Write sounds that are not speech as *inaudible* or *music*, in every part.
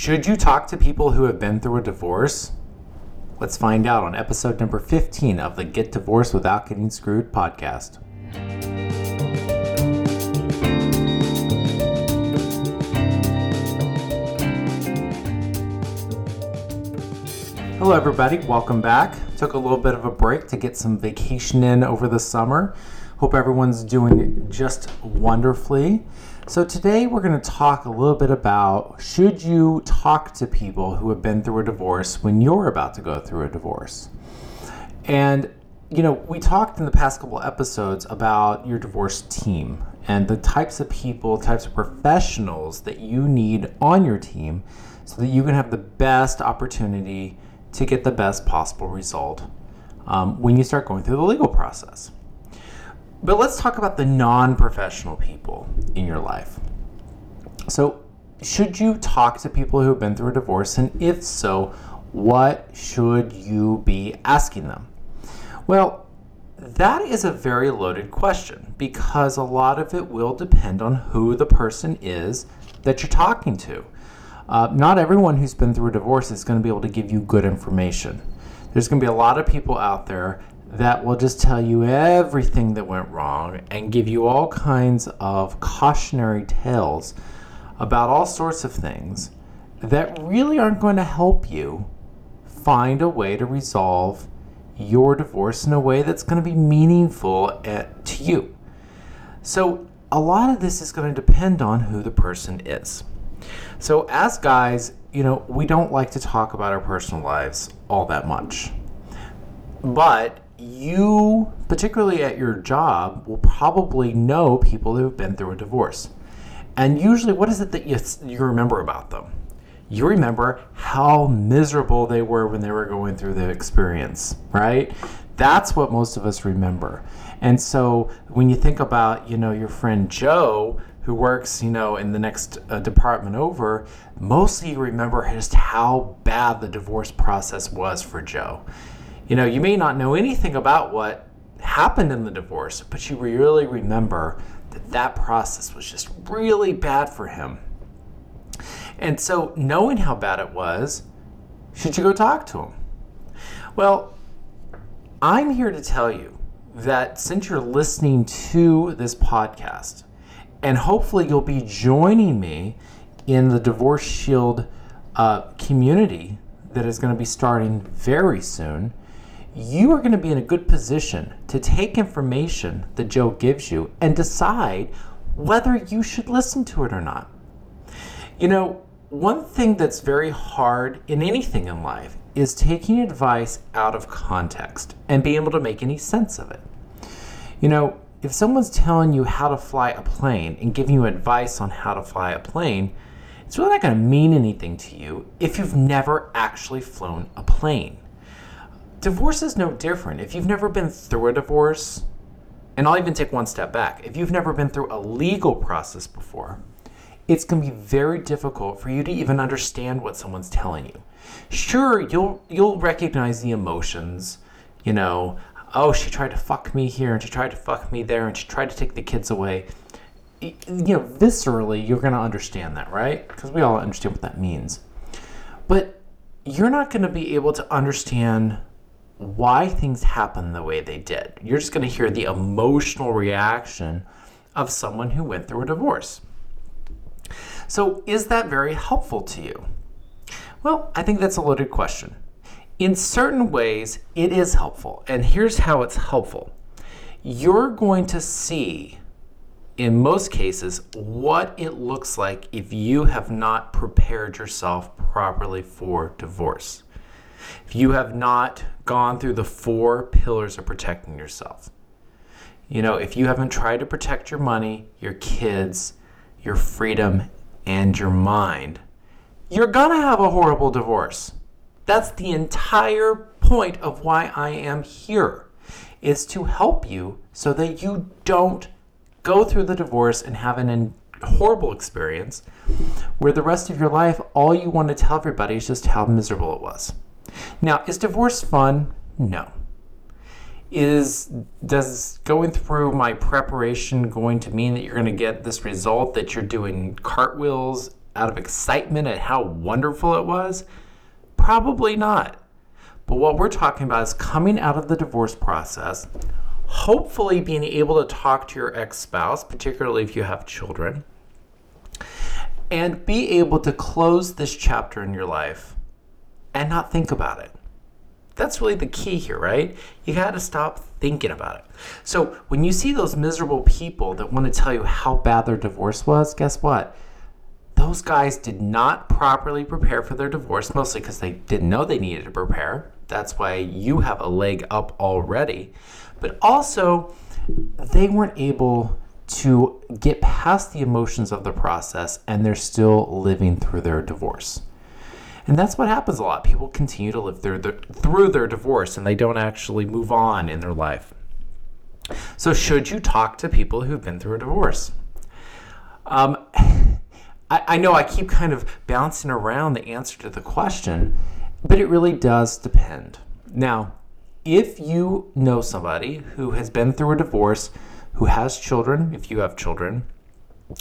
Should you talk to people who have been through a divorce? Let's find out on episode number 15 of the Get Divorced Without Getting Screwed podcast. Hello, everybody. Welcome back. Took a little bit of a break to get some vacation in over the summer. Hope everyone's doing just wonderfully. So, today we're going to talk a little bit about should you talk to people who have been through a divorce when you're about to go through a divorce? And, you know, we talked in the past couple episodes about your divorce team and the types of people, types of professionals that you need on your team so that you can have the best opportunity to get the best possible result um, when you start going through the legal process. But let's talk about the non professional people in your life. So, should you talk to people who have been through a divorce? And if so, what should you be asking them? Well, that is a very loaded question because a lot of it will depend on who the person is that you're talking to. Uh, not everyone who's been through a divorce is going to be able to give you good information. There's going to be a lot of people out there that will just tell you everything that went wrong and give you all kinds of cautionary tales about all sorts of things that really aren't going to help you find a way to resolve your divorce in a way that's going to be meaningful at, to you. So, a lot of this is going to depend on who the person is. So, as guys, you know, we don't like to talk about our personal lives all that much. But you, particularly at your job, will probably know people who have been through a divorce. And usually, what is it that you, you remember about them? You remember how miserable they were when they were going through the experience, right? That's what most of us remember. And so when you think about, you know, your friend Joe who works, you know, in the next uh, department over, mostly you remember just how bad the divorce process was for Joe. You know, you may not know anything about what happened in the divorce, but you really remember that that process was just really bad for him. And so, knowing how bad it was, should you go talk to him? Well, I'm here to tell you that since you're listening to this podcast, and hopefully you'll be joining me in the Divorce Shield uh, community that is going to be starting very soon you are going to be in a good position to take information that Joe gives you and decide whether you should listen to it or not. You know, one thing that's very hard in anything in life is taking advice out of context and being able to make any sense of it. You know, if someone's telling you how to fly a plane and giving you advice on how to fly a plane, it's really not going to mean anything to you if you've never actually flown a plane divorce is no different. If you've never been through a divorce, and I'll even take one step back, if you've never been through a legal process before, it's going to be very difficult for you to even understand what someone's telling you. Sure, you'll you'll recognize the emotions, you know, oh, she tried to fuck me here and she tried to fuck me there and she tried to take the kids away. You know, viscerally, you're going to understand that, right? Because we all understand what that means. But you're not going to be able to understand why things happen the way they did. You're just going to hear the emotional reaction of someone who went through a divorce. So, is that very helpful to you? Well, I think that's a loaded question. In certain ways, it is helpful. And here's how it's helpful you're going to see, in most cases, what it looks like if you have not prepared yourself properly for divorce. If you have not gone through the four pillars of protecting yourself, you know, if you haven't tried to protect your money, your kids, your freedom, and your mind, you're gonna have a horrible divorce. That's the entire point of why I am here is to help you so that you don't go through the divorce and have an horrible experience where the rest of your life all you want to tell everybody is just how miserable it was. Now, is divorce fun? No. Is does going through my preparation going to mean that you're going to get this result that you're doing cartwheels out of excitement at how wonderful it was? Probably not. But what we're talking about is coming out of the divorce process, hopefully being able to talk to your ex spouse, particularly if you have children, and be able to close this chapter in your life and not think about it. That's really the key here, right? You got to stop thinking about it. So, when you see those miserable people that want to tell you how bad their divorce was, guess what? Those guys did not properly prepare for their divorce, mostly because they didn't know they needed to prepare. That's why you have a leg up already. But also, they weren't able to get past the emotions of the process and they're still living through their divorce. And that's what happens a lot. People continue to live through their, through their divorce and they don't actually move on in their life. So, should you talk to people who've been through a divorce? Um, *laughs* I, I know I keep kind of bouncing around the answer to the question, but it really does depend. Now, if you know somebody who has been through a divorce, who has children, if you have children,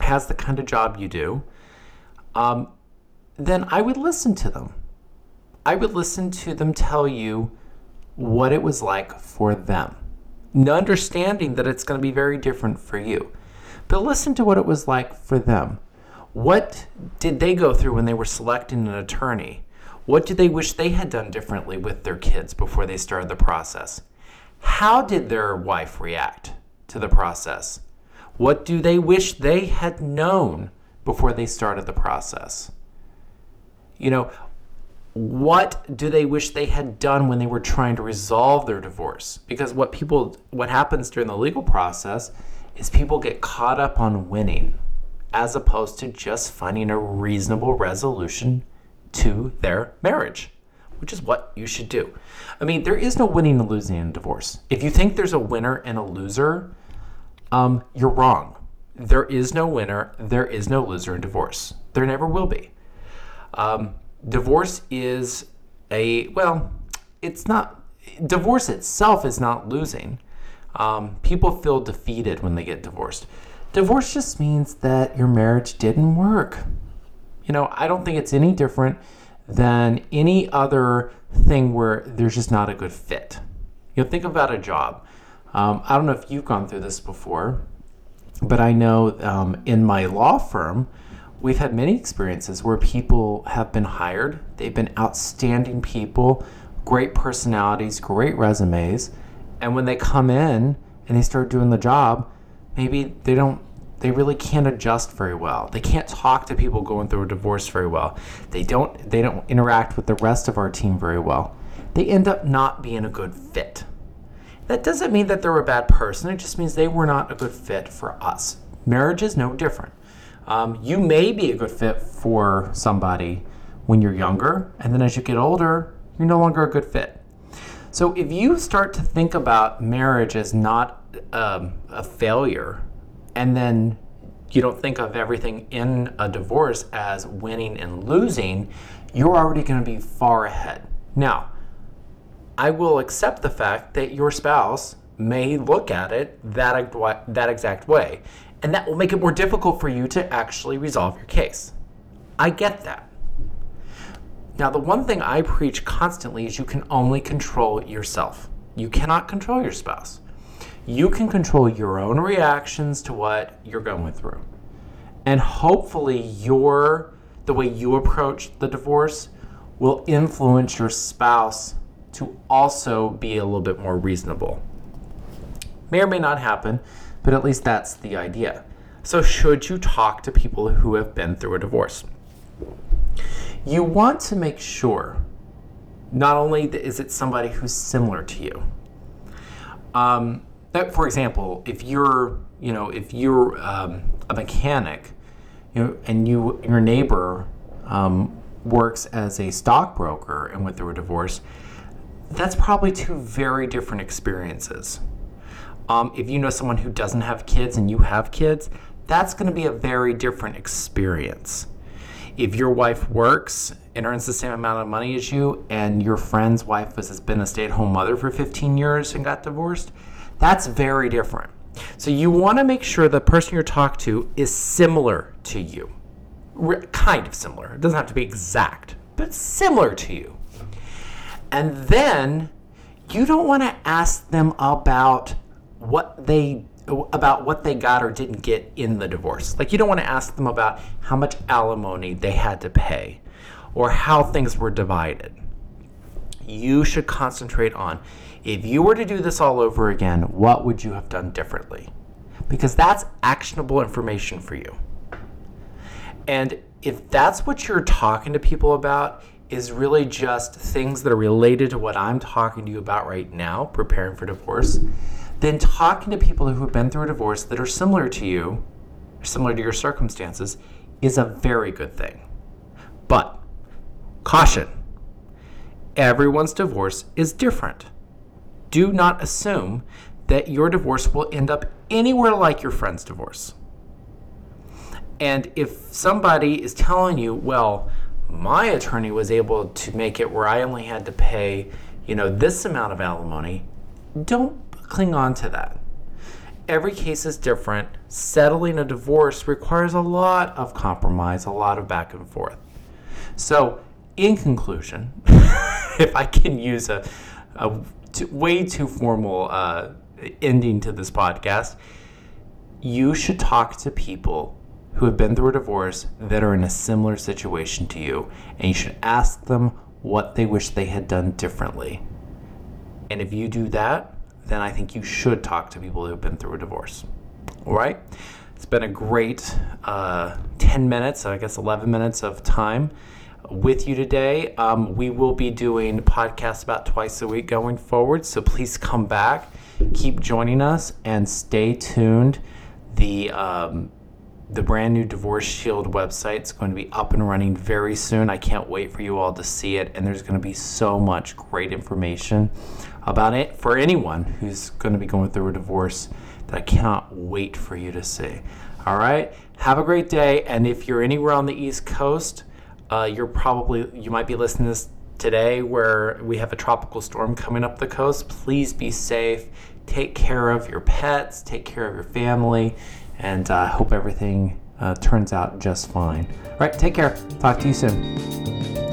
has the kind of job you do, um, then I would listen to them. I would listen to them tell you what it was like for them, understanding that it's going to be very different for you. But listen to what it was like for them. What did they go through when they were selecting an attorney? What did they wish they had done differently with their kids before they started the process? How did their wife react? to the process? What do they wish they had known before they started the process? You know, what do they wish they had done when they were trying to resolve their divorce? Because what people what happens during the legal process is people get caught up on winning as opposed to just finding a reasonable resolution to their marriage, which is what you should do. I mean, there is no winning and losing in divorce. If you think there's a winner and a loser, um, you're wrong. There is no winner, there is no loser in divorce. There never will be. Um, divorce is a, well, it's not, divorce itself is not losing. Um, people feel defeated when they get divorced. Divorce just means that your marriage didn't work. You know, I don't think it's any different than any other thing where there's just not a good fit. You know, think about a job. Um, I don't know if you've gone through this before, but I know um, in my law firm, we've had many experiences where people have been hired. They've been outstanding people, great personalities, great resumes. And when they come in and they start doing the job, maybe they don't they really can't adjust very well. They can't talk to people going through a divorce very well. They don't they don't interact with the rest of our team very well. They end up not being a good fit. That doesn't mean that they're a bad person, it just means they were not a good fit for us. Marriage is no different. Um, you may be a good fit for somebody when you're younger, and then as you get older, you're no longer a good fit. So if you start to think about marriage as not um, a failure, and then you don't think of everything in a divorce as winning and losing, you're already going to be far ahead. Now, I will accept the fact that your spouse may look at it that, that exact way. And that will make it more difficult for you to actually resolve your case. I get that. Now, the one thing I preach constantly is you can only control yourself. You cannot control your spouse. You can control your own reactions to what you're going through. And hopefully, your the way you approach the divorce will influence your spouse to also be a little bit more reasonable. May or may not happen, but at least that's the idea. So, should you talk to people who have been through a divorce? You want to make sure not only is it somebody who's similar to you. Um, that, for example, if you're, you know, if you're um, a mechanic, you know, and you your neighbor um, works as a stockbroker and went through a divorce, that's probably two very different experiences. Um, if you know someone who doesn't have kids and you have kids, that's going to be a very different experience. If your wife works and earns the same amount of money as you, and your friend's wife has been a stay at home mother for 15 years and got divorced, that's very different. So you want to make sure the person you're talking to is similar to you. kind of similar. It doesn't have to be exact, but similar to you. And then you don't want to ask them about what they about what they got or didn't get in the divorce. Like you don't want to ask them about how much alimony they had to pay or how things were divided. You should concentrate on if you were to do this all over again, what would you have done differently? Because that's actionable information for you. And if that's what you're talking to people about, is really just things that are related to what I'm talking to you about right now, preparing for divorce, then talking to people who have been through a divorce that are similar to you, similar to your circumstances, is a very good thing. But caution everyone's divorce is different. Do not assume that your divorce will end up anywhere like your friend's divorce. And if somebody is telling you, well, my attorney was able to make it where I only had to pay, you know, this amount of alimony, don't cling on to that. Every case is different. Settling a divorce requires a lot of compromise, a lot of back and forth. So, in conclusion, *laughs* if I can use a, a way too formal uh, ending to this podcast, you should talk to people who have been through a divorce that are in a similar situation to you, and you should ask them what they wish they had done differently. And if you do that, then I think you should talk to people who have been through a divorce. All right? It's been a great uh, 10 minutes, I guess 11 minutes of time with you today. Um, we will be doing podcasts about twice a week going forward, so please come back, keep joining us, and stay tuned. The um, the brand new Divorce Shield website is going to be up and running very soon. I can't wait for you all to see it, and there's going to be so much great information about it for anyone who's going to be going through a divorce that I cannot wait for you to see. All right, have a great day, and if you're anywhere on the East Coast, uh, you're probably you might be listening to this today where we have a tropical storm coming up the coast. Please be safe. Take care of your pets. Take care of your family and I uh, hope everything uh, turns out just fine. All right, take care. Talk to you soon.